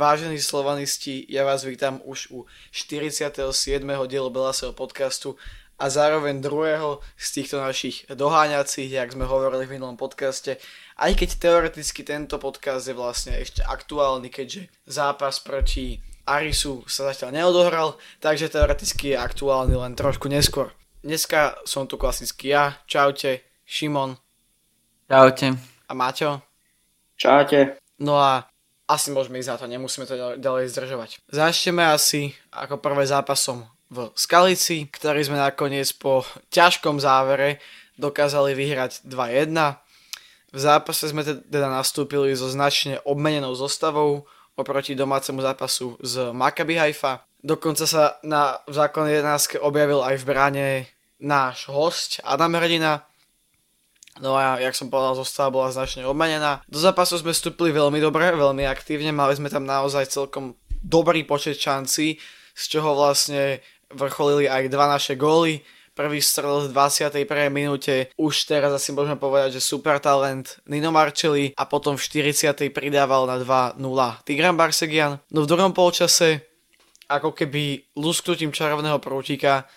Vážení slovanisti, ja vás vítam už u 47. dielu Belasého podcastu a zároveň druhého z týchto našich doháňacích, jak sme hovorili v minulom podcaste. Aj keď teoreticky tento podcast je vlastne ešte aktuálny, keďže zápas proti Arisu sa zatiaľ neodohral, takže teoreticky je aktuálny len trošku neskôr. Dneska som tu klasicky ja, čaute, Šimon. Čaute. A Maťo. Čaute. No a asi môžeme ísť za to, nemusíme to ďalej zdržovať. Začneme asi ako prvé zápasom v Skalici, ktorý sme nakoniec po ťažkom závere dokázali vyhrať 2-1. V zápase sme teda nastúpili so značne obmenenou zostavou oproti domácemu zápasu z Maccabi Haifa. Dokonca sa na v základnej 11 objavil aj v bráne náš host Adam Hrdina, No a jak som povedal, zostava bola značne obmenená. Do zápasu sme vstúpili veľmi dobre, veľmi aktívne, mali sme tam naozaj celkom dobrý počet šancí, z čoho vlastne vrcholili aj dva naše góly. Prvý strel v 21. minúte, už teraz asi môžeme povedať, že super talent Nino Marcelli a potom v 40. pridával na 2-0 Tigran Barsegian. No v druhom polčase, ako keby lusknutím čarovného prútika,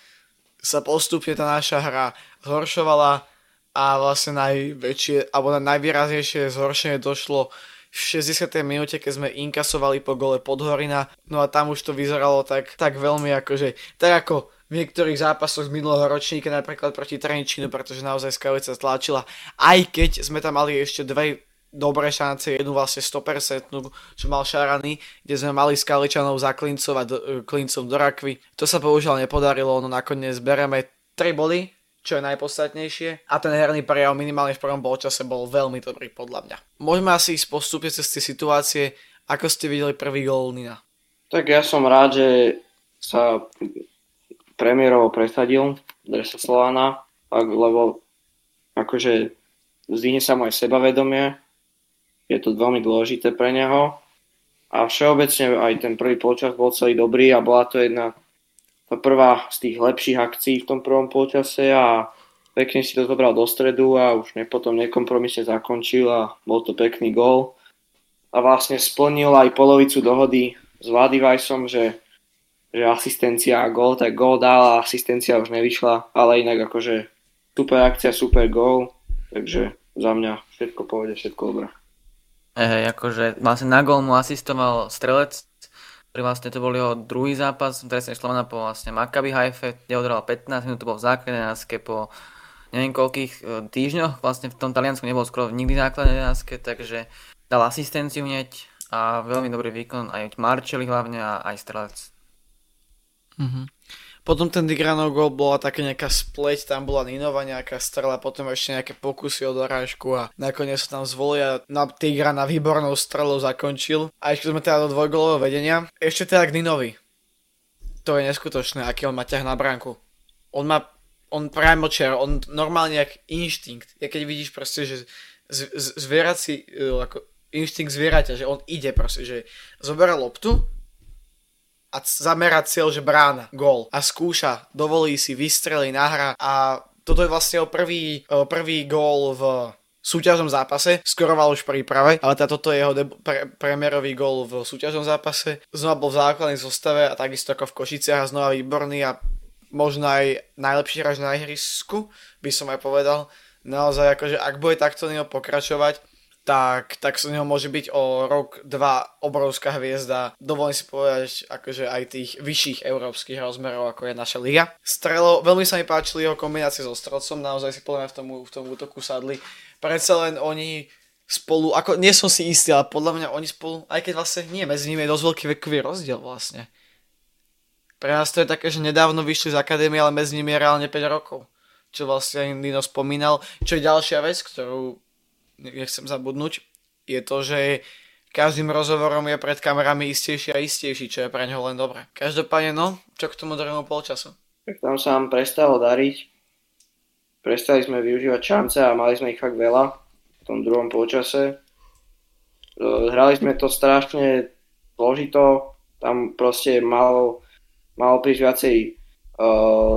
sa postupne tá naša hra zhoršovala, a vlastne najväčšie, alebo na najvýraznejšie zhoršenie došlo v 60. minúte, keď sme inkasovali po gole Podhorina, no a tam už to vyzeralo tak, tak veľmi akože, tak ako v niektorých zápasoch z minulého ročníka, napríklad proti Trenčínu, pretože naozaj Skalica stlačila, aj keď sme tam mali ešte dve dobré šance, jednu vlastne 100%, čo mal Šarany, kde sme mali Skaličanov zaklincovať do, klincom do rakvy. To sa bohužiaľ nepodarilo, no nakoniec bereme 3 body čo je najpodstatnejšie. A ten herný prejav minimálne v prvom polčase bol veľmi dobrý podľa mňa. Môžeme asi ísť postupne cez tie situácie, ako ste videli prvý gól Nina. Tak ja som rád, že sa premiérovo presadil dresa Slovana, lebo akože zdvihne sa moje sebavedomie, je to veľmi dôležité pre neho a všeobecne aj ten prvý polčas bol celý dobrý a bola to jedna prvá z tých lepších akcií v tom prvom polčase a pekne si to zobral do stredu a už ne, potom nekompromisne zakončil a bol to pekný gól. A vlastne splnil aj polovicu dohody s Vladivajsom, že, že asistencia a gól, tak gól dal a asistencia už nevyšla, ale inak akože super akcia, super gól, takže za mňa všetko povede, všetko dobré. Hey, akože vlastne na gól mu asistoval strelec vlastne to bol jeho druhý zápas v dresnej Slovana po vlastne Maccabi Haife, kde odhral 15 minút, to bol v základnej náske po neviem koľkých e, týždňoch, vlastne v tom Taliansku nebol skoro nikdy základnej náske, takže dal asistenciu hneď a veľmi dobrý výkon aj Marčeli hlavne a aj Strelec. Mm-hmm. Potom ten Digranov gol bola také nejaká spleť, tam bola Ninova nejaká strela, potom ešte nejaké pokusy o dorážku a nakoniec sa tam zvolia na Tigrana výbornou strelou zakončil. A ešte sme teda do dvojgolového vedenia. Ešte teda k Ninovi. To je neskutočné, aký on má ťah na bránku. On má, on priamočiar, on normálne jak inštinkt. Ja keď vidíš proste, že z, z, zvierací, e, ako inštinkt zvieraťa, že on ide proste, že zoberá loptu, a zamerať cieľ, že brána, gól a skúša, dovolí si, vystrelí, nahra a toto je vlastne o prvý, o prvý gól v súťažnom zápase, skoroval už v príprave, ale toto je jeho deb- pre- premiérový gól v súťažnom zápase. Znova bol v základnej zostave a takisto ako v Košiciach a znova výborný a možno aj najlepší hráč na ihrisku, by som aj povedal. Naozaj akože ak bude takto neho pokračovať, tak, tak z neho môže byť o rok, dva obrovská hviezda. Dovolím si povedať akože aj tých vyšších európskych rozmerov, ako je naša liga. Strelo, veľmi sa mi páčili jeho kombinácie so Strelcom, naozaj si podľa mňa v tom, v tom útoku sadli. Predsa len oni spolu, ako nie som si istý, ale podľa mňa oni spolu, aj keď vlastne nie, medzi nimi je dosť veľký vekový rozdiel vlastne. Pre nás to je také, že nedávno vyšli z akadémie, ale medzi nimi je reálne 5 rokov. Čo vlastne Nino spomínal. Čo je ďalšia vec, ktorú nechcem zabudnúť, je to, že každým rozhovorom je pred kamerami istejší a istejší, čo je pre neho len dobré. Každopádne, no, čo k tomu druhému polčasu? Tak tam sa nám prestalo dariť. Prestali sme využívať šance a mali sme ich fakt veľa v tom druhom polčase. E, hrali sme to strašne zložito, tam proste malo, malo prísť viacej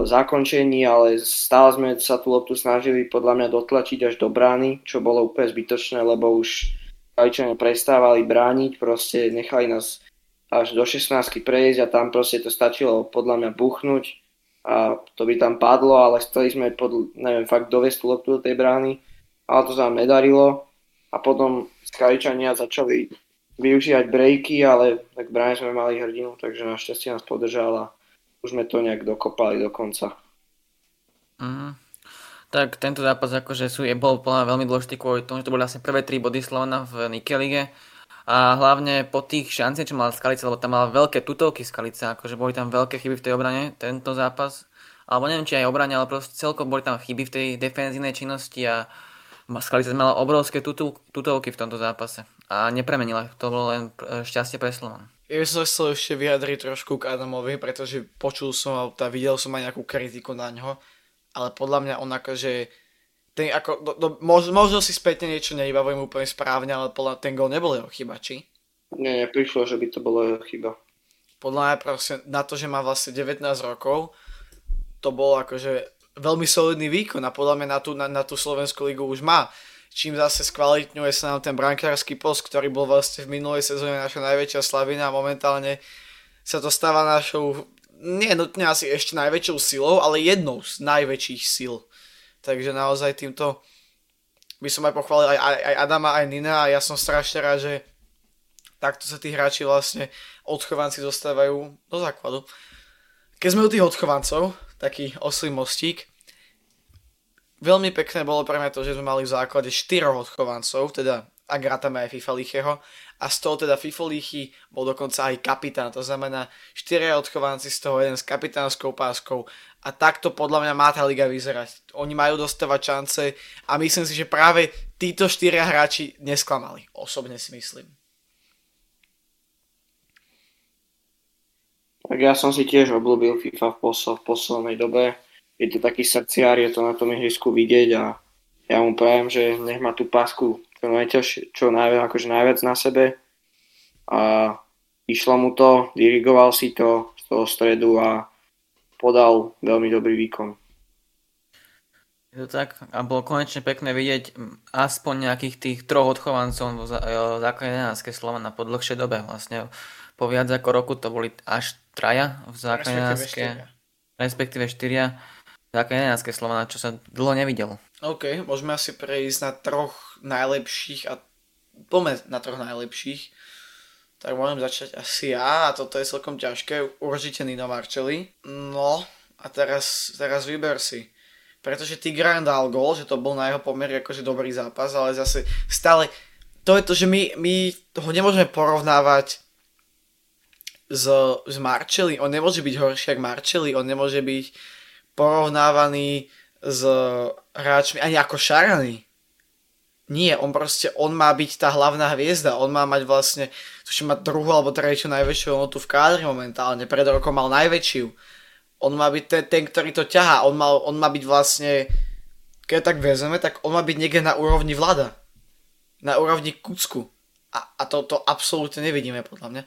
zakončení, ale stále sme sa tú loptu snažili podľa mňa dotlačiť až do brány, čo bolo úplne zbytočné, lebo už Kaličania prestávali brániť, proste nechali nás až do 16 prejsť a tam proste to stačilo podľa mňa buchnúť a to by tam padlo, ale chceli sme pod, neviem, fakt dovesť tú loptu do tej brány, ale to sa nám nedarilo a potom Skaličania začali využívať breaky, ale tak bráne sme mali hrdinu, takže našťastie nás podržala. Už sme to nejak dokopali do konca. Mm. Tak tento zápas akože sú, je, bol veľmi dôležitý kvôli tomu, že to boli vlastne prvé tri body Slovana v Nikelige a hlavne po tých šanciach, čo mala Skalica, lebo tam mala veľké tutovky Skalica, akože boli tam veľké chyby v tej obrane, tento zápas, alebo neviem, či aj obrane, ale proste celkom boli tam chyby v tej defenzívnej činnosti a Skalica mala obrovské tutovky v tomto zápase a nepremenila, to bolo len šťastie pre Slovan. Ja som chcel ešte vyjadriť trošku k Adamovi, pretože počul som a videl som aj nejakú kritiku na ňo, ale podľa mňa on akože ten, ako, do, do, možno, možno si spätne niečo nevybavujem úplne správne, ale podľa ten gol nebol jeho chyba, či? Nie, neprišlo, že by to bolo jeho chyba. Podľa mňa proste na to, že má vlastne 19 rokov, to bol akože veľmi solidný výkon a podľa mňa na tú, na, na tú Slovenskú ligu už má. Čím zase skvalitňuje sa nám ten brankársky post, ktorý bol vlastne v minulej sezóne naša najväčšia slavina a momentálne sa to stáva našou, nie nutne asi ešte najväčšou silou, ale jednou z najväčších sil Takže naozaj týmto by som aj pochválil aj, aj, aj Adama, aj Nina a ja som strašne rád, že takto sa tí hráči vlastne odchovanci dostávajú do základu. Keď sme u tých odchovancov, taký oslý mostík, veľmi pekné bolo pre mňa to, že sme mali v základe 4 odchovancov, teda ak rátame aj FIFA Licheho. A z toho teda FIFA Lichy bol dokonca aj kapitán, to znamená 4 odchovanci, z toho jeden s kapitánskou páskou. A takto podľa mňa má tá liga vyzerať. Oni majú dostávať šance a myslím si, že práve títo štyria hráči nesklamali. Osobne si myslím. Tak ja som si tiež obľúbil FIFA v, posl- v poslednej dobe. Je to taký srdciár, je to na tom ihrisku vidieť a ja mu prajem, že nech má tú pásku čo, najťaž, čo najviac, akože najviac na sebe a išlo mu to, dirigoval si to z toho stredu a podal veľmi dobrý výkon. Je to tak a bolo konečne pekné vidieť aspoň nejakých tých troch odchovancov v základne 11. Slovana po dlhšej dobe. Vlastne po viac ako roku to boli až traja v základne respektíve štyria základne 11. Slovana, čo sa dlho nevidelo. OK, môžeme asi prejsť na troch najlepších a poďme na troch najlepších. Tak môžem začať asi ja a toto je celkom ťažké. Určite Nino Marcelli. No a teraz, teraz vyber si. Pretože Tigran dal gol, že to bol na jeho pomer akože dobrý zápas, ale zase stále to je to, že my, my ho nemôžeme porovnávať s, s Marcelli. On nemôže byť horší ako Marcelli, on nemôže byť porovnávaný s hráčmi, ani ako Šarany. Nie, on proste, on má byť tá hlavná hviezda, on má mať vlastne, tuším, mať druhú alebo tretiu najväčšiu hodnotu v kádri momentálne, pred rokom mal najväčšiu. On má byť ten, ten ktorý to ťahá, on, mal, on má byť vlastne, keď tak vezeme, tak on má byť niekde na úrovni vlada. Na úrovni Kucku. A, a to, to absolútne nevidíme, podľa mňa.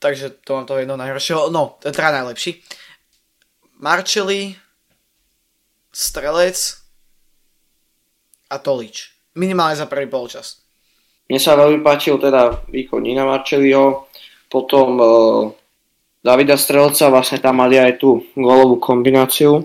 Takže to mám to jedno najhoršieho. No, ten teda najlepší. Marcelli, Strelec a Tolič. Minimálne za prvý polčas. Mne sa veľmi páčil teda výkon Nina Marčeliho, potom uh, Davida Strelca, vlastne tam mali aj tú golovú kombináciu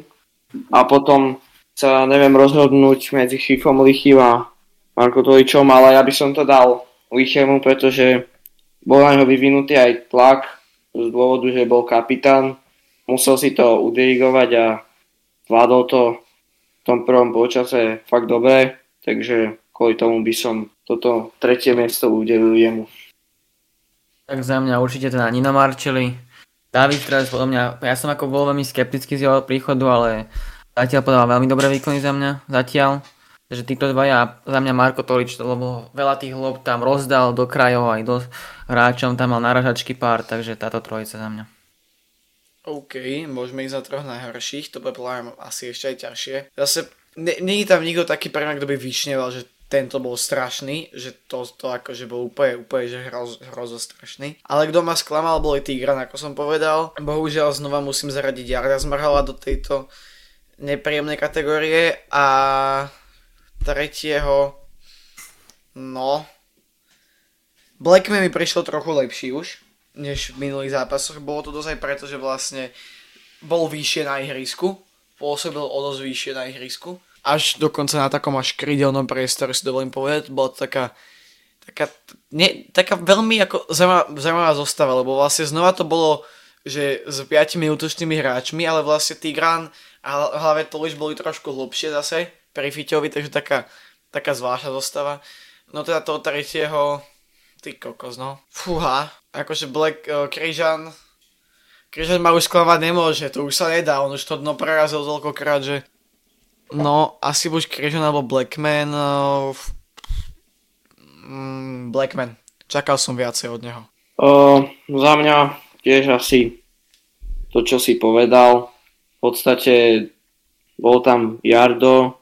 a potom sa neviem rozhodnúť medzi Šifom Lichym a Marko Toličom, ale ja by som to dal Lichému, pretože bol na neho vyvinutý aj tlak z dôvodu, že bol kapitán. Musel si to udirigovať a zvládol to v tom prvom počase fakt dobre, takže kvôli tomu by som toto tretie miesto udelil jemu. Tak za mňa určite teda Nino Marčeli. David teraz podľa mňa, ja som ako bol veľmi skeptický z jeho príchodu, ale zatiaľ podával veľmi dobré výkony za mňa, zatiaľ. Takže títo dvaja, za mňa Marko Tolič, lebo veľa tých hlob tam rozdal do krajov aj do hráčom, tam mal naražačky pár, takže táto trojica za mňa. OK, môžeme ísť za troch najhorších, to bude asi ešte aj ťažšie. Zase, nie je tam nikto taký pre mňa, kto by vyšneval, že tento bol strašný, že to, to akože bol úplne, úplne že hroz, hrozo strašný. Ale kto ma sklamal, bol aj Tigran, ako som povedal. Bohužiaľ znova musím zaradiť Jarda Zmrhala do tejto nepríjemnej kategórie a tretieho, no, Blackman mi prišiel trochu lepší už, než v minulých zápasoch. Bolo to dosť aj preto, že vlastne bol vyššie na ihrisku, pôsobil o dosť vyššie na ihrisku. Až dokonca na takom až krydelnom priestore si dovolím povedať, bola to taká taká, nie, taká veľmi ako zaujímavá, zaujímavá zostava, lebo vlastne znova to bolo, že s 5 útočnými hráčmi, ale vlastne Tigran a hlavne to už boli trošku hlbšie zase pri Fiťovi, takže taká, taká zvláštna zostava. No teda toho tretieho, ty kokos, no. Fúha, akože Black uh, Križan, Križan ma už sklamať nemôže, to už sa nedá, on už to dno prerazil toľkokrát, že no, asi buď Križan alebo Blackman, uh, mm, Blackman. Čakal som viacej od neho. Uh, za mňa tiež asi to, čo si povedal. V podstate bol tam Jardo,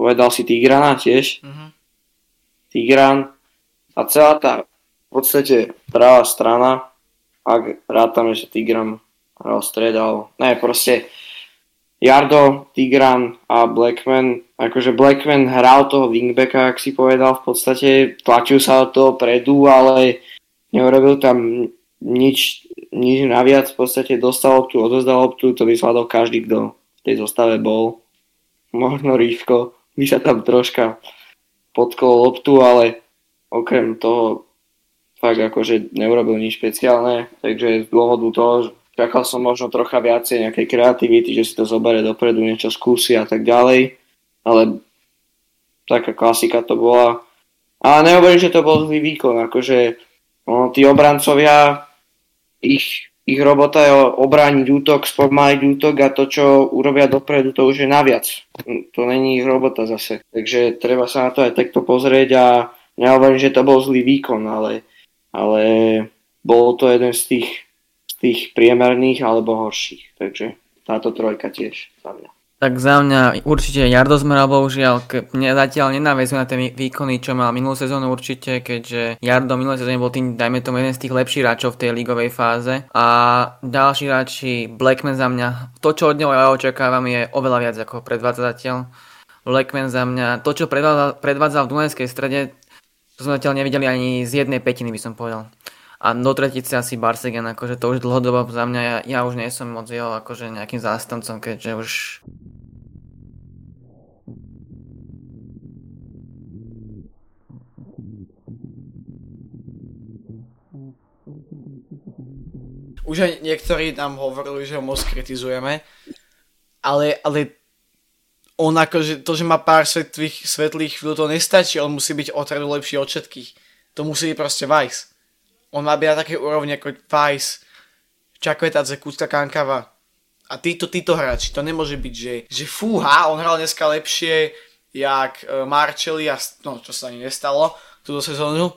povedal si Tigrana tiež. Uh-huh. Tigran a celá tá v podstate pravá strana, ak rátame, že Tigran hral stredal, ne, proste Jardo, Tigran a Blackman, akože Blackman hral toho wingbacka, ak si povedal, v podstate tlačil sa od toho predu, ale neurobil tam nič, nič naviac, v podstate dostal loptu, odozdal loptu, to by zvládol každý, kto v tej zostave bol. Možno Ríško by sa tam troška potkol loptu, ale okrem toho fakt akože neurobil nič špeciálne, takže z dôvodu toho, Čakal som možno trocha viacej nejakej kreativity, že si to zoberie dopredu, niečo skúsi a tak ďalej, ale taká klasika to bola. A nehovorím, že to bol zlý výkon, akože no, tí obrancovia, ich, ich robota je obrániť útok, spomaliť útok a to, čo urobia dopredu, to už je naviac. To není ich robota zase. Takže treba sa na to aj takto pozrieť a nehovorím, že to bol zlý výkon, ale, ale bol to jeden z tých tých priemerných alebo horších. Takže táto trojka tiež za mňa. Tak za mňa určite Jardo Zmeral bohužiaľ k mne zatiaľ nenavezuje na tie výkony, čo mal minulú sezónu určite, keďže Jardo minulú sezóne bol tým, dajme tomu, jeden z tých lepších hráčov v tej ligovej fáze. A ďalší hráči, Blackman za mňa, to čo od neho ja očakávam je oveľa viac ako predvádza zatiaľ. Blackman za mňa, to čo predvádzal, predvádzal v Dunajskej strede, to sme zatiaľ nevideli ani z jednej petiny by som povedal. A do tretice asi Barsegan, akože to už dlhodobo za mňa, ja, ja už nie som moc jeho akože nejakým zástancom, keďže už Už aj niektorí nám hovorili, že ho moc kritizujeme, ale, ale on akože, to, že má pár svetlých, svetlých chvíľ, to nestačí, on musí byť otradu lepší od všetkých. To musí byť proste Vice. On má byť na takej úrovni ako Vice, Čakvetadze, Kucka Kankava. A títo, títo hráči, to nemôže byť, že, že fúha, on hral dneska lepšie, jak uh, Marcelli a no, čo sa ani nestalo túto sezónu,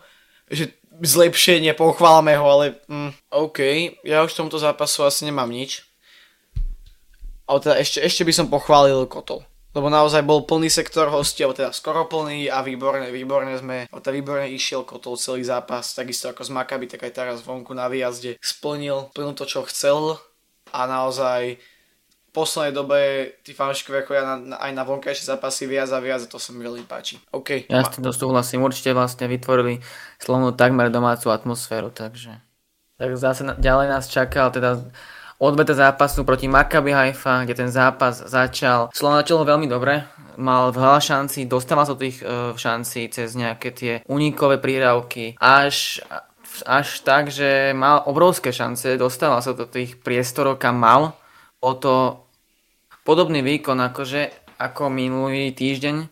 že zlepšenie, pochválame ho, ale mm, OK, ja už v tomto zápasu asi nemám nič. Ale teda ešte, ešte by som pochválil Kotol lebo naozaj bol plný sektor hostí, alebo teda skoro plný a výborne, výborne sme, teda výborne išiel kotol celý zápas, takisto ako z Makaby, tak aj teraz vonku na výjazde splnil, plnil to, čo chcel a naozaj v poslednej dobe tí fanúšikovia chodia na, na, aj na vonkajšie zápasy viac a viac a to sa mi veľmi páči. OK. Ja s tým súhlasím, určite vlastne vytvorili slovnú takmer domácu atmosféru, takže... Tak zase ďalej nás čakal teda odveta zápasu proti Maccabi Haifa, kde ten zápas začal. Slovan začal veľmi dobre, mal veľa šancí, dostával sa tých uh, šancí cez nejaké tie unikové príravky, až, až tak, že mal obrovské šance, dostával sa do tých priestorov, kam mal. O to podobný výkon akože ako minulý týždeň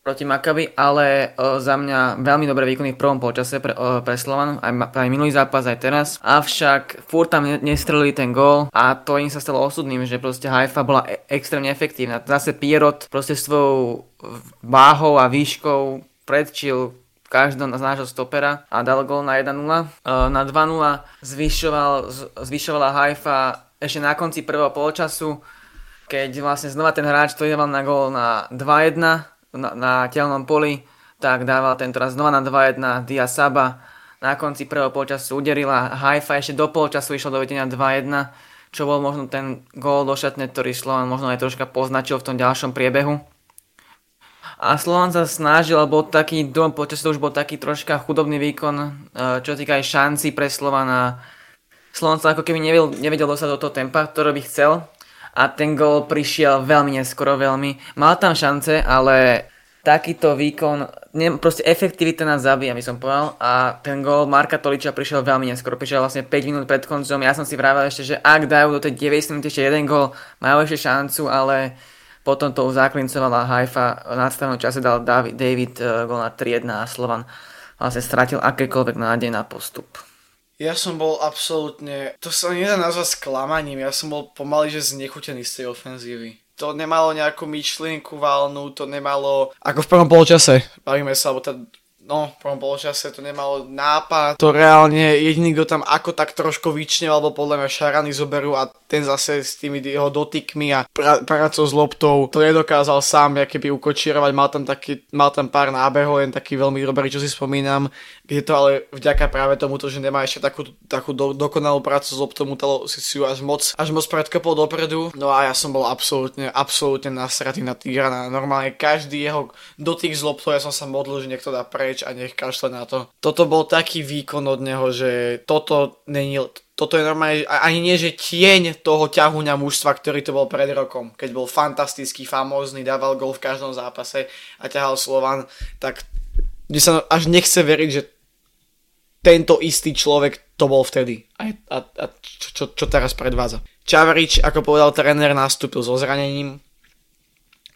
proti Makabi, ale o, za mňa veľmi dobré výkony v prvom polčase pre, o, pre Slovan, aj, aj minulý zápas, aj teraz. Avšak furt tam nestrelili ten gól a to im sa stalo osudným, že proste Haifa bola e- extrémne efektívna. Zase Pierrot proste svojou váhou a výškou predčil každého z nášho stopera a dal gól na 1-0. Na 2-0 zvyšoval, zvyšovala Haifa ešte na konci prvého polčasu, keď vlastne znova ten hráč to na gól na 2-1 na, na telnom poli, tak dával tento raz znova na 2-1 Dia Saba. Na konci prvého polčasu uderila Haifa, ešte do polčasu išlo do vedenia 2-1, čo bol možno ten gól do šatne, ktorý Slovan možno aj troška poznačil v tom ďalšom priebehu. A Slovan sa snažil, bol taký, dom počas to už bol taký troška chudobný výkon, e, čo týka aj šanci pre Slovana. Slovan sa ako keby nevedel, nevedel dostať do toho tempa, ktoré by chcel. A ten gol prišiel veľmi neskoro, veľmi. Mal tam šance, ale takýto výkon, ne, proste efektivita nás zabíja, by som povedal. A ten gól Marka Toliča prišiel veľmi neskoro, prišiel vlastne 5 minút pred koncom. Ja som si vravel ešte, že ak dajú do tej 90 minút ešte jeden gól, majú ešte šancu, ale potom to zaklincovala Haifa. V nadstavnom čase dal David, David uh, gól na 3-1 a Slovan vlastne stratil akékoľvek nádej na postup. Ja som bol absolútne, to sa nedá nazvať sklamaním, ja som bol pomaly, že znechutený z tej ofenzívy to nemalo nejakú myšlienku valnú, to nemalo, ako v prvom poločase, bavíme sa, alebo tá no, v prvom poločase to nemalo nápad. To reálne jediný, kto tam ako tak trošku vyčnel, alebo podľa mňa Šarany zoberú a ten zase s tými jeho dotykmi a pra- prácou s loptou to nedokázal sám keby ukočírovať, mal tam, taký, mal tam pár nábehov, len taký veľmi dobrý, čo si spomínam, kde to ale vďaka práve tomuto, že nemá ešte takú, takú do, dokonalú prácu s loptou, muselo si si ju až moc, až moc predkopol dopredu. No a ja som bol absolútne, absolútne nasratý na Tigrana. Normálne každý jeho dotyk s loptou, ja som sa modlil, že niekto dá preč a nech kašle na to. Toto bol taký výkon od neho, že toto není toto je normálne, ani nie, že tieň toho ťahuňa mužstva, ktorý to bol pred rokom, keď bol fantastický, famózny, dával gol v každom zápase a ťahal Slovan, tak kde sa až nechce veriť, že tento istý človek to bol vtedy. A, a, a čo, čo, čo teraz predvádza. Čavrič, ako povedal tréner, nastúpil so zranením,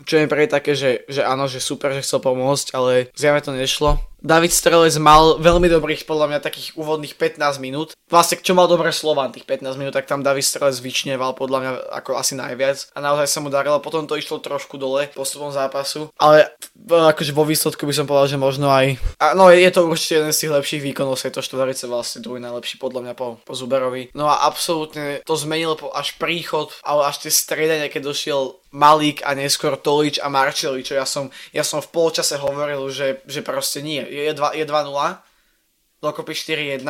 čo je pre také, že, že áno, že super, že chcel pomôcť, ale zjavne to nešlo David Strelec mal veľmi dobrých, podľa mňa, takých úvodných 15 minút. Vlastne, čo mal dobré Slovan tých 15 minút, tak tam David Strelec vyčneval podľa mňa ako asi najviac. A naozaj sa mu darilo, potom to išlo trošku dole postupom zápasu. Ale akože vo výsledku by som povedal, že možno aj... A, no je to určite jeden z tých lepších výkonov to štvorice, vlastne druhý najlepší podľa mňa po, po Zuberovi. No a absolútne to zmenilo po, až príchod, ale až tie striedania, keď došiel Malík a neskôr Tolič a Marčeli, čo ja som, ja som v polčase hovoril, že, že proste nie je 2-0, dokopy 4-1,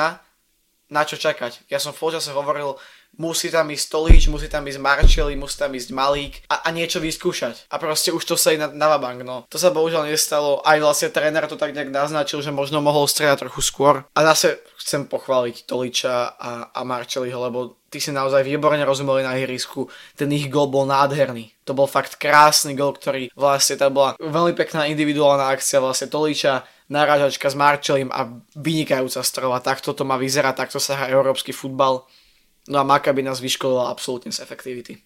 na čo čakať? Ja som v počase hovoril, musí tam ísť Tolič, musí tam ísť Marčeli, musí tam ísť Malík a, a niečo vyskúšať. A proste už to sa na, na vabank, no. To sa bohužiaľ nestalo, aj vlastne tréner to tak nejak naznačil, že možno mohol stredať trochu skôr. A zase chcem pochváliť Toliča a, a Marčeliho, lebo tí si naozaj výborne rozumeli na ihrisku. Ten ich gol bol nádherný. To bol fakt krásny gol, ktorý vlastne tam bola veľmi pekná individuálna akcia vlastne Toliča narážačka s Marčelim a vynikajúca strela. Takto to má vyzerať, takto sa hrá európsky futbal. No a Maccabi nás vyškolila absolútne z efektivity.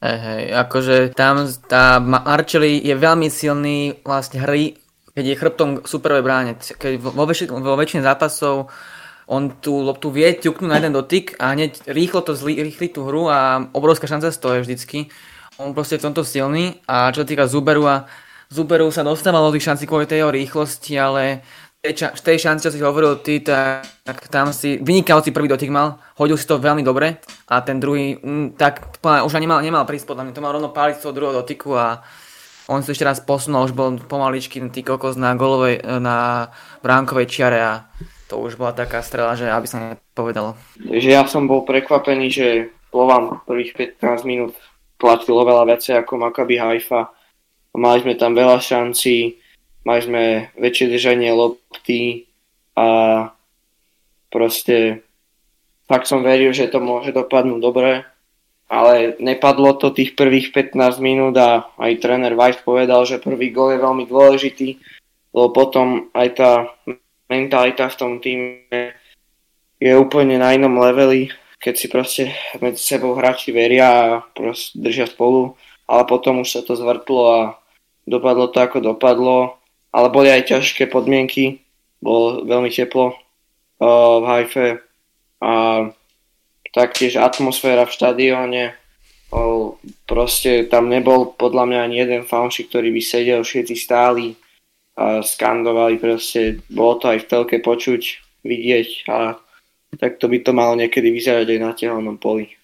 Hej, hej, akože tam tá Marčeli je veľmi silný vlastne hry, keď je chrbtom superovej bráne. Keď vo, väč- vo väčšine zápasov on tú loptu vie ťuknúť na jeden dotyk a hneď rýchlo to zli, rýchli tú hru a obrovská šanca z toho je vždycky. On proste je v tomto silný a čo týka Zuberu a Zuberu sa dostávalo do tých šancí kvôli tej rýchlosti, ale v tej šanci, čo si hovoril ty, tak, tam si vynikajúci prvý dotyk mal, hodil si to veľmi dobre a ten druhý, mm, tak už nemal, nemal prísť podľa mňa, to mal rovno páliť z toho druhého dotyku a on si ešte raz posunul, už bol pomaličky tý kokos na golovej, na bránkovej čiare a to už bola taká strela, že aby sa nepovedalo. Takže ja som bol prekvapený, že Slovan prvých 15 minút tlačil oveľa viacej ako Maccabi Haifa Mali sme tam veľa šancí, mali sme väčšie držanie lopty a proste fakt som veril, že to môže dopadnúť dobre, ale nepadlo to tých prvých 15 minút a aj tréner Weiss povedal, že prvý gol je veľmi dôležitý, lebo potom aj tá mentalita v tom týme je úplne na inom leveli, keď si proste medzi sebou hráči veria a proste držia spolu, ale potom už sa to zvrtlo a dopadlo to ako dopadlo, ale boli aj ťažké podmienky, bolo veľmi teplo uh, v Haife a taktiež atmosféra v štadióne, uh, proste tam nebol podľa mňa ani jeden fanšik, ktorý by sedel, všetci stáli a skandovali proste, bolo to aj v telke počuť, vidieť a tak to by to malo niekedy vyzerať aj na tehelnom poli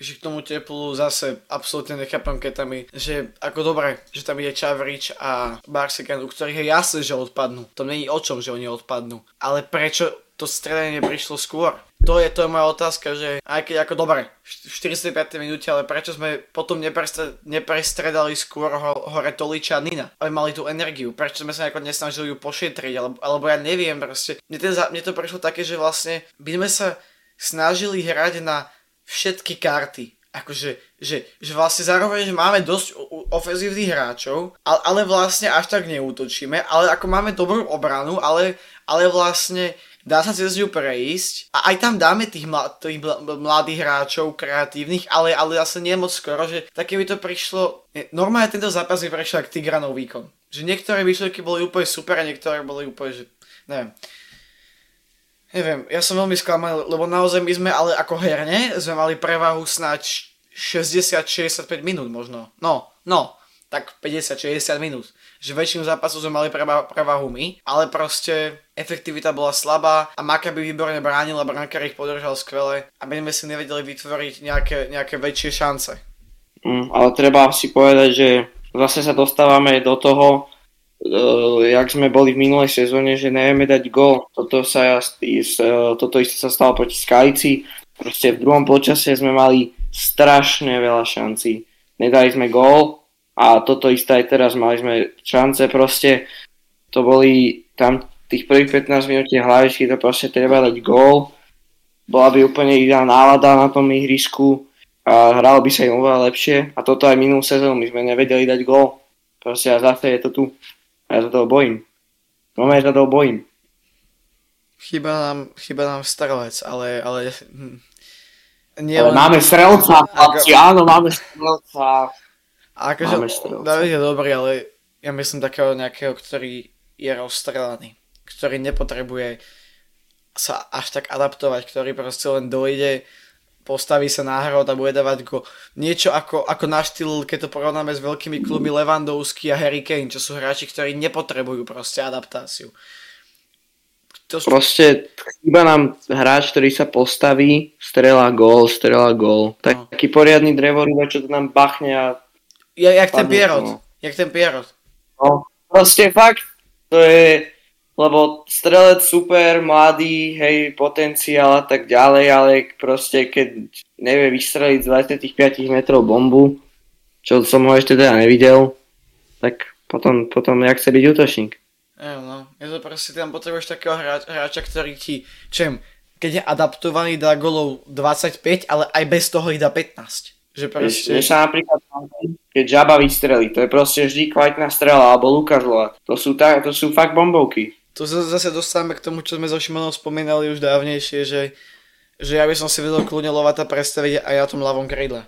že k tomu teplu zase absolútne nechápam, keď tam je, že ako dobre, že tam ide Čavrič a Barsikan, u ktorých je jasné, že odpadnú. To není o čom, že oni odpadnú. Ale prečo to stredanie prišlo skôr? to je, to je moja otázka, že aj keď ako dobre, v 45. minúte, ale prečo sme potom neprestredali skôr ho, hore Toliča a Nina, aby mali tú energiu, prečo sme sa nejako nesnažili ju pošetriť, alebo, alebo ja neviem proste. Mne, ten, mne to prišlo také, že vlastne by sme sa snažili hrať na všetky karty, akože, že, že vlastne zároveň, že máme dosť ofenzívnych hráčov, ale, ale vlastne až tak neútočíme, ale ako máme dobrú obranu, ale, ale vlastne dá sa cez ňu prejsť a aj tam dáme tých, mla, tých mladých hráčov kreatívnych, ale, ale zase nie moc skoro, že také by to prišlo, normálne tento zápas by prešiel ak Tigranov výkon. Že niektoré výsledky boli úplne super a niektoré boli úplne, že neviem. Neviem, ja som veľmi sklamaný, lebo naozaj my sme ale ako herne sme mali prevahu snáď 60-65 minút možno. No, no, tak 50-60 minút že väčšinu zápasu sme mali prevahu my, ale proste efektivita bola slabá a Maccabi výborne bránil a brankár ich podržal skvele, aby sme si nevedeli vytvoriť nejaké, nejaké väčšie šance. Mm, ale treba si povedať, že zase sa dostávame do toho, uh, jak sme boli v minulej sezóne, že nevieme dať gol. Toto, sa, uh, toto isté sa stalo proti Skalici. Proste v druhom počasie sme mali strašne veľa šancí. Nedali sme gól, a toto isté aj teraz, mali sme šance proste, to boli tam tých prvých 15 minút hlavičky, to proste treba dať gól, bola by úplne iná nálada na tom ihrisku a hralo by sa im oveľa lepšie a toto aj minulú sezónu, my sme nevedeli dať gól, proste a zase je to tu a ja za toho bojím. No ja za toho bojím. Chyba nám, chyba nám strelec, ale, ale hm, nie ale len... máme strelca, ako... áno, máme strelca. A akože David je dobrý, ale ja myslím takého nejakého, ktorý je rozstrelaný, ktorý nepotrebuje sa až tak adaptovať, ktorý proste len dojde, postaví sa na hrod a bude dávať go. Niečo ako, ako na štýl, keď to porovnáme s veľkými kluby Lewandowski a Harry Kane, čo sú hráči, ktorí nepotrebujú proste adaptáciu. To. Proste chýba nám hráč, ktorý sa postaví, strela gól, strela gól. No. Taký poriadny drevorúba, čo to nám bachne a ja, jak ten Pierrot. No. Jak ten Pierrot. No, proste fakt, to je, lebo strelec super, mladý, hej, potenciál a tak ďalej, ale proste keď nevie vystreliť z 25 metrov bombu, čo som ho ešte teda nevidel, tak potom, potom jak chce byť útočník. Ja, no, je to proste, tam potrebuješ takého hráč, hráča, ktorý ti, čem, keď je adaptovaný, dá golov 25, ale aj bez toho ich dá 15. Že proste... Mne sa napríklad keď Žaba vystrelí, to je proste vždy kvalitná strela, alebo Lukáš. To sú, ta, to sú fakt bombovky. To zase dostávame k tomu, čo sme so Šimonom spomínali už dávnejšie, že, že ja by som si vedel kľudne Lovata predstaviť aj na tom ľavom krídle.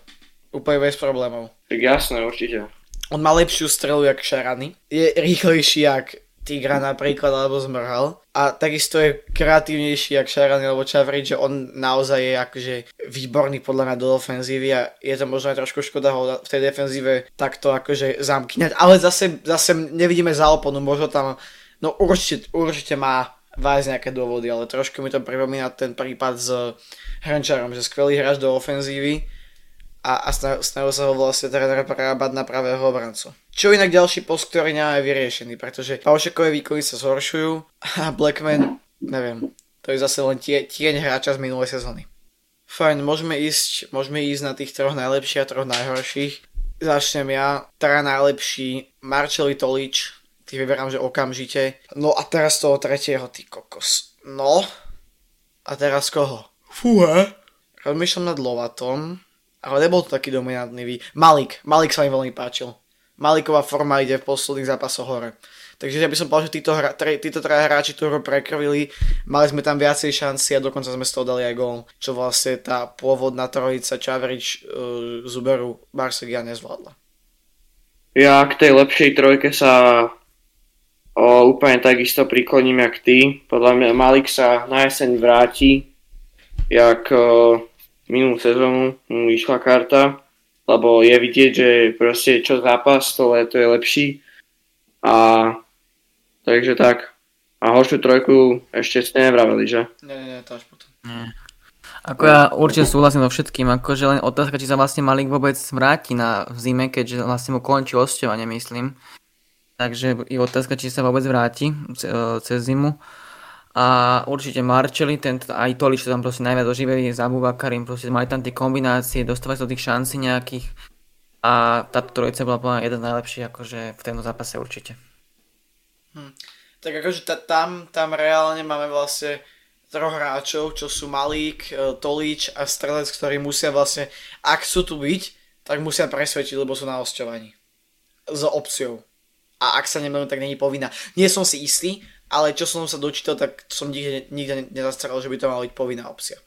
Úplne bez problémov. Tak jasné, určite. On má lepšiu strelu jak Šarany. Je rýchlejší jak Tigra napríklad, alebo Zmrhal. A takisto je kreatívnejší jak Šarany alebo Čavrič, že on naozaj je akože výborný podľa mňa do ofenzívy a je to možno aj trošku škoda ho v tej defenzíve takto akože zamkňať. Ale zase, zase nevidíme za oponu, možno tam, no určite, určite má vájsť nejaké dôvody, ale trošku mi to pripomína ten prípad s Hrančarom, že skvelý hráč do ofenzívy, a, a snažil sa ho vlastne tréner prerábať na pravého obrancu. Čo inak ďalší post, ktorý nie je vyriešený, pretože Paušekové výkony sa zhoršujú a Blackman, neviem, to je zase len tie, tieň hráča z minulej sezóny. Fajn, môžeme ísť, môžeme ísť na tých troch najlepších a troch najhorších. Začnem ja, teda najlepší Marcelli Tolič, tých vyberám, že okamžite. No a teraz toho tretieho, ty kokos. No, a teraz koho? Fúha. Rozmýšľam nad Lovatom, ale nebol to taký dominantný vý. Malik, Malik sa mi veľmi páčil. Maliková forma ide v posledných zápasoch hore. Takže ja by som povedal, že títo, hra, tre, títo traja hráči tu prekrvili, mali sme tam viacej šanci a dokonca sme z toho dali aj gól, čo vlastne tá pôvodná trojica Čavrič, uh, Zuberu, Barsegia nezvládla. Ja k tej lepšej trojke sa o, úplne takisto prikloním jak ty. Podľa mňa Malik sa na jeseň vráti, jak o, minulú sezónu mu išla karta, lebo je vidieť, že proste čo zápas, to leto je lepší. A takže tak. A horšiu trojku ešte ste nevraveli, že? Nie, nie, to až potom. Nie. Ako ja určite súhlasím so všetkým, akože len otázka, či sa vlastne Malik vôbec vráti na v zime, keďže vlastne mu končí osťovanie, myslím. Takže je otázka, či sa vôbec vráti cez zimu. A určite Marčeli, ten, aj Tolič to tam proste najviac oživeli, Zabúva Karim, proste mali tam tie kombinácie, dostávali sa do tých šancí nejakých. A táto trojica bola povedaná jeden z najlepších akože v tomto zápase určite. Hm. Tak akože ta, tam, tam reálne máme vlastne troch hráčov, čo sú Malík, e, Tolič a Strelec, ktorí musia vlastne, ak sú tu byť, tak musia presvedčiť, lebo sú na hostovaní. S opciou. A ak sa nemýlim, tak není povinná. Nie som si istý, ale čo som sa dočítal, tak som nikde, nikde nezastrel, že by to mala byť povinná opcia.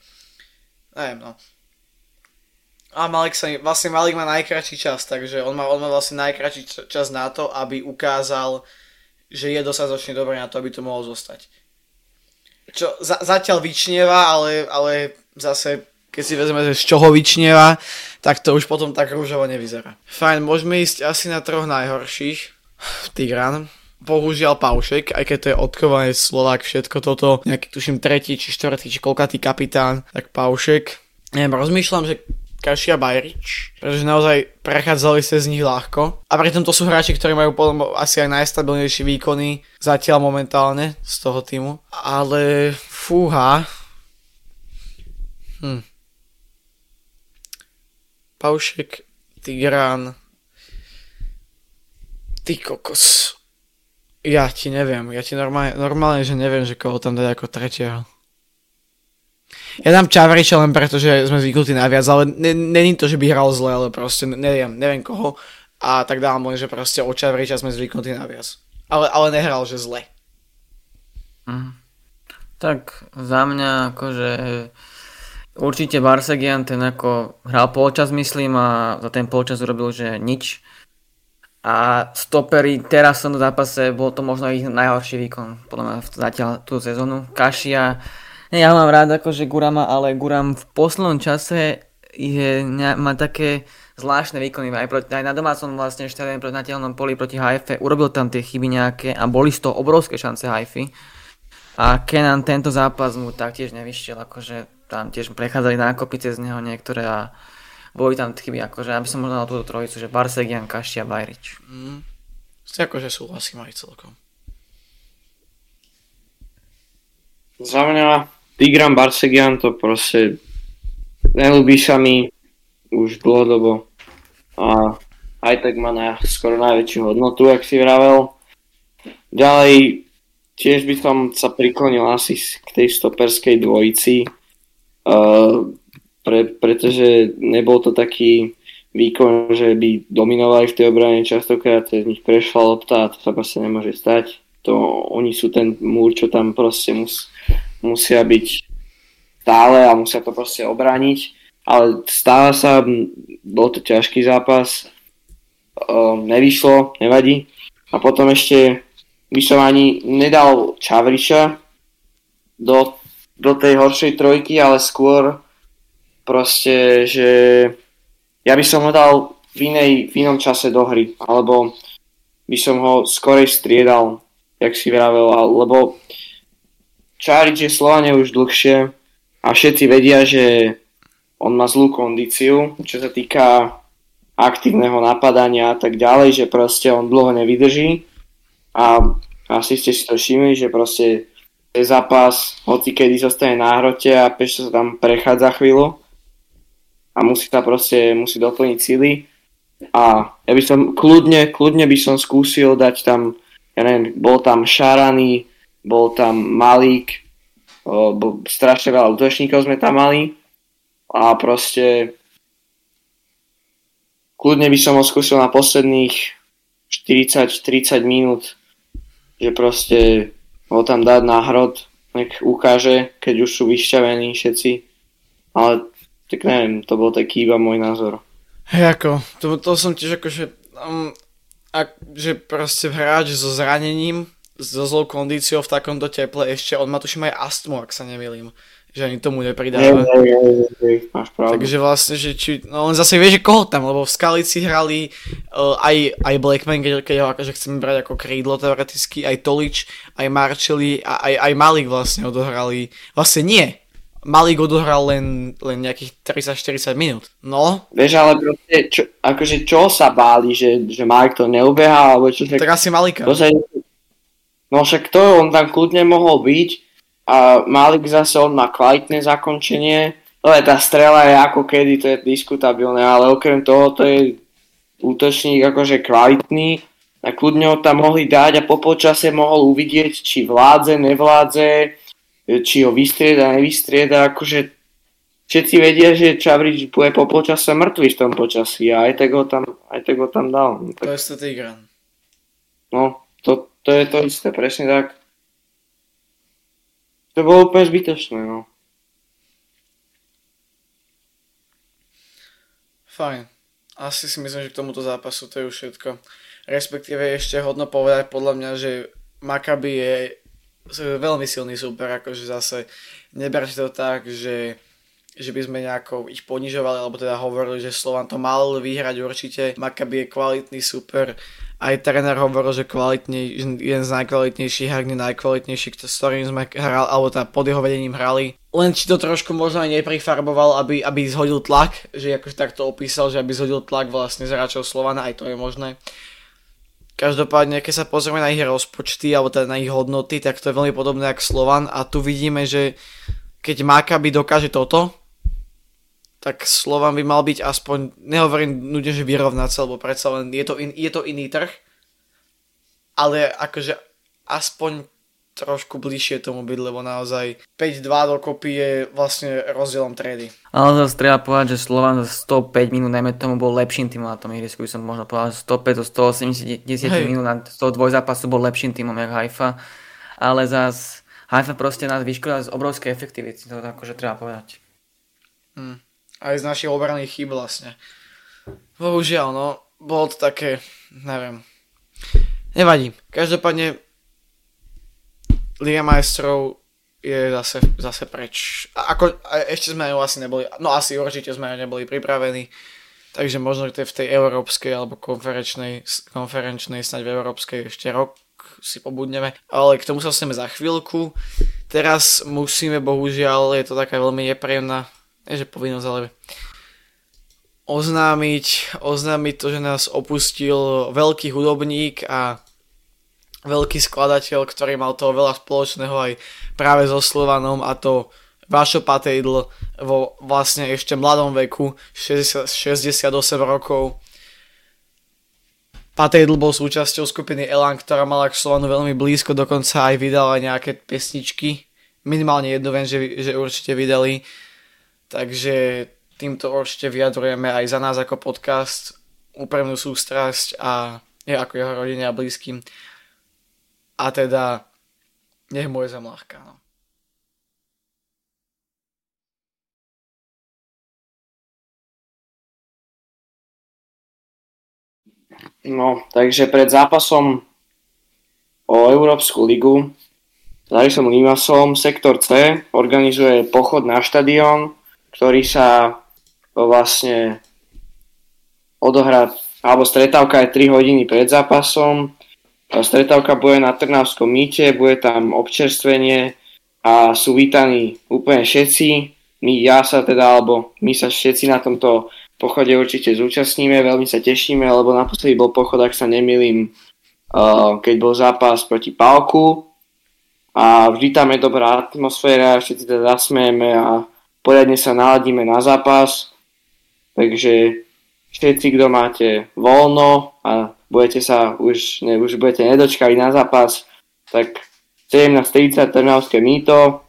Neviem, no. A Malik sa, vlastne Malik má najkračší čas, takže on má, on má vlastne najkračší čas na to, aby ukázal, že je dostatočne dobrý na to, aby to mohol zostať. Čo za, zatiaľ vyčnieva, ale, ale zase, keď si vezme, že z čoho vyčnieva, tak to už potom tak rúžovo nevyzerá. Fajn, môžeme ísť asi na troch najhorších. Tigran, bohužiaľ Paušek, aj keď to je odkovaný Slovák, všetko toto, nejaký tuším tretí, či štvrtý, či koľkatý kapitán, tak Paušek. Neviem, rozmýšľam, že Kašia Bajrič, pretože naozaj prechádzali sa z nich ľahko. A pritom to sú hráči, ktorí majú potom asi aj najstabilnejšie výkony zatiaľ momentálne z toho týmu. Ale fúha. Hm. Paušek, Tigran, Ty kokos. Ja ti neviem, ja ti normálne, normálne že neviem, že koho tam dať ako tretieho. Ja dám Čavriča len preto, že sme zvyknutí naviac, ale není to, že by hral zle, ale proste neviem, neviem koho. A tak dám len, že proste od Čavriča sme zvyknutí naviac. Ale, ale nehral, že zle. Mm. Tak za mňa akože určite Barsegian ten ako hral polčas myslím a za ten polčas urobil, že nič a stopery teraz v tomto zápase bol to možno ich najhorší výkon, podľa mňa zatiaľ tú sezónu. Kašia, ja mám rád akože Gurama, ale Guram v poslednom čase je, má také zvláštne výkony aj, proti, aj na domácom vlastne štadióne proti natielnom poli proti Haife, urobil tam tie chyby nejaké a boli z toho obrovské šance Haify. A Kenan tento zápas mu taktiež nevyšiel, akože tam tiež prechádzali nákopy cez neho niektoré a boli tam chyby, akože aby som možno na túto trojicu, že Barsegian, Kašti a Bajrič. Mm. Akože súhlasím aj celkom. Za mňa Tigram Barsegian to proste nelúbi sa mi už dlhodobo a aj tak má na skoro najväčšiu hodnotu, ak si vravel. Ďalej tiež by som sa priklonil asi k tej stoperskej dvojici. Uh, pre, pretože nebol to taký výkon, že by dominovali v tej obrane častokrát, cez nich prešla lopta a to sa proste nemôže stať. To, oni sú ten múr, čo tam proste mus, musia byť stále a musia to proste obrániť. Ale stále sa, bol to ťažký zápas, um, nevyšlo, nevadí. A potom ešte by som ani nedal Čavriša do, do tej horšej trojky, ale skôr proste, že ja by som ho dal v, inej, v inom čase do hry, alebo by som ho skorej striedal, jak si vravel, lebo Čárič je Slovane už dlhšie a všetci vedia, že on má zlú kondíciu, čo sa týka aktívneho napadania a tak ďalej, že proste on dlho nevydrží. A asi ste si to všimli, že proste je zápas, hoci kedy zostane na hrote a Pešto sa tam prechádza chvíľu a musí sa proste, musí doplniť sily. A ja by som kľudne, kľudne by som skúsil dať tam, ja neviem, bol tam Šarany, bol tam Malík, bol, strašne veľa útočníkov sme tam mali a proste kľudne by som ho skúsil na posledných 40-30 minút, že proste ho tam dať na hrod, nech ukáže, keď už sú vyšťavení všetci. Ale tak neviem, to bol taký iba môj názor. Hej ako, to, to som tiež akože, um, ak, že proste hráč so zranením, so zlou kondíciou v takomto teple, ešte on má tuším aj astmu, ak sa nemýlim že ani tomu nepridáva. Hej, hej, hej, máš pravdu. Takže vlastne, že či, no len zase vieš, že koho tam, lebo v Skalici hrali uh, aj, aj Blackman, keď, keď ho akože chceme brať ako krídlo teoreticky, aj Tolič, aj Marcelli a aj, aj Malik vlastne odohrali, vlastne nie, Malik odohral len, len nejakých 30-40 minút. No. Vieš, ale proste, čo, akože čo sa báli, že, že Malik to neubeha, alebo čo? Tak asi Malika. To sa, no však to, on tam kľudne mohol byť, a Malik zase on má kvalitné zakončenie, ale tá strela je ako kedy, to je diskutabilné, ale okrem toho to je útočník akože kvalitný a kľudne ho tam mohli dať a po počase mohol uvidieť, či vládze, nevládze, či ho vystrieda, nevystrieda, akože všetci vedia, že Čavrič bude po počase mŕtvy v tom počasí a aj tak ho tam, aj tak ho tam dal. To je to Tigran. No, to, to je to isté, presne tak. To bolo úplne zbytočné, no. Fajn. Asi si myslím, že k tomuto zápasu to je už všetko. Respektíve ešte hodno povedať podľa mňa, že Maccabi je veľmi silný super, akože zase neberte to tak, že že by sme nejako ich ponižovali, alebo teda hovorili, že Slovan to mal vyhrať určite. Maccabi je kvalitný super. Aj tréner hovoril, že kvalitný, jeden z najkvalitnejších, nie najkvalitnejší, s ktorým sme hrali, alebo teda pod jeho vedením hrali. Len či to trošku možno aj neprifarboval, aby, aby zhodil tlak, že akože takto opísal, že aby zhodil tlak vlastne z hráčov Slovana, aj to je možné. Každopádne, keď sa pozrieme na ich rozpočty, alebo teda na ich hodnoty, tak to je veľmi podobné ako Slovan a tu vidíme, že keď Maccabi dokáže toto, tak Slovan by mal byť aspoň, nehovorím nudne, že vyrovnať sa, lebo predsa len je to, in, je to iný trh, ale akože aspoň trošku bližšie tomu byť, lebo naozaj 5-2 dokopy je vlastne rozdielom tredy. Ale zase treba povedať, že Slovan za 105 minút, najmä tomu bol lepším týmom na tom ihrisku, by som možno povedal, že 105 do 180 Hej. minút na toho dvojzápasu bol lepším týmom, jak Haifa, ale zase Haifa proste nás vyškodila z obrovskej efektivity, to akože treba povedať. Hmm aj z našich obraných chyb vlastne. Bohužiaľ, no, bolo to také, neviem. Nevadí. Každopádne Liga majstrov je zase, zase preč. A ako, a ešte sme ju asi neboli, no asi určite sme ju neboli pripravení, takže možno to v tej európskej alebo konferenčnej, konferenčnej snáď v európskej ešte rok si pobudneme, ale k tomu sa dostaneme za chvíľku. Teraz musíme, bohužiaľ, je to taká veľmi nepríjemná nie že povinnosť, ale oznámiť, oznámiť to, že nás opustil veľký hudobník a veľký skladateľ, ktorý mal toho veľa spoločného aj práve so Slovanom a to Vašo Patejdl vo vlastne ešte mladom veku, 60, 68 rokov. Patejdl bol súčasťou skupiny Elan, ktorá mala k Slovanu veľmi blízko, dokonca aj vydala nejaké pesničky. Minimálne jednu viem, že, že určite vydali Takže týmto určite vyjadrujeme aj za nás ako podcast úprimnú sústrasť a je ako jeho rodine a blízkym. A teda nech môj zem ľahká. No. No, takže pred zápasom o Európsku ligu s Arisom Limasom sektor C organizuje pochod na štadión ktorý sa vlastne odohrá, alebo stretávka je 3 hodiny pred zápasom. Stretávka bude na Trnavskom mýte, bude tam občerstvenie a sú vítaní úplne všetci. My, ja sa teda, alebo my sa všetci na tomto pochode určite zúčastníme, veľmi sa tešíme, lebo naposledy bol pochod, ak sa nemilím, keď bol zápas proti Palku a vždy tam je dobrá atmosféra, všetci teda zasmejeme a poriadne sa naladíme na zápas, takže všetci, kto máte voľno a budete sa už, ne, už budete nedočkali na zápas, tak 17.30 Trnavské mýto,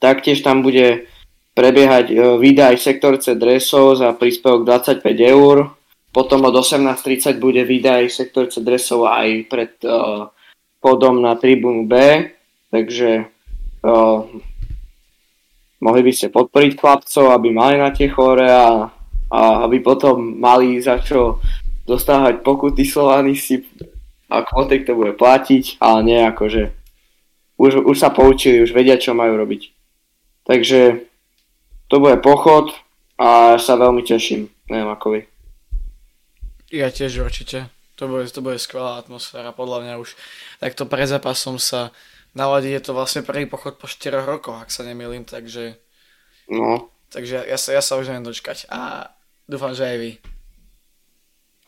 taktiež tam bude prebiehať e, výdaj sektorce dresov za príspevok 25 eur, potom od 18.30 bude výdaj sektorce dresov aj pred uh, podom na tribúnu B, takže uh, mohli by ste podporiť chlapcov, aby mali na tie chore a, a aby potom mali za čo dostávať pokuty si a kvotek to bude platiť, ale nie ako, že už, už sa poučili, už vedia, čo majú robiť. Takže to bude pochod a sa veľmi teším, neviem ako vy. Ja tiež určite. To bude, to bude skvelá atmosféra, podľa mňa už takto pred zápasom sa naladí, je to vlastne prvý pochod po 4 rokoch, ak sa nemýlim, takže... No. Takže ja sa, ja sa už neviem dočkať a dúfam, že aj vy.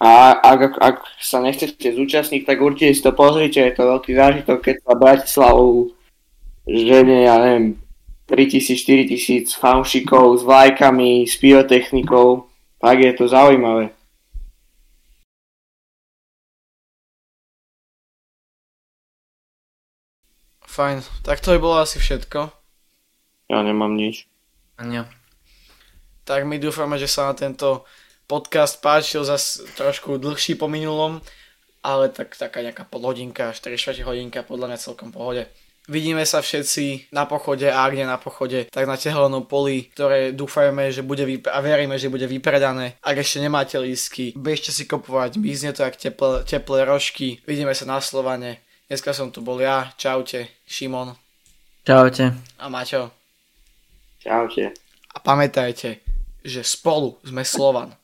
A ak, ak sa nechcete zúčastniť, tak určite si to pozrite, je to veľký zážitok, keď sa Bratislavou žene, ja neviem, 3000, 4000 fanšikov s vlajkami, s pyrotechnikou. Tak je to zaujímavé. Fajn, tak to by bolo asi všetko. Ja nemám nič. Nie. Tak my dúfame, že sa na tento podcast páčil zase trošku dlhší po minulom, ale tak taká nejaká polhodinka, 4 hodinka podľa mňa celkom pohode. Vidíme sa všetci na pochode a ak nie na pochode, tak na tehelnom poli, ktoré dúfajme, že bude vyp- a veríme, že bude vypredané. Ak ešte nemáte lístky, bežte si kupovať, mizne to jak teplé, teplé rožky. Vidíme sa na Slovane. Dneska som tu bol ja, čaute, Šimon Čaute. a Maťo. Čaute. A pamätajte, že spolu sme Slovan.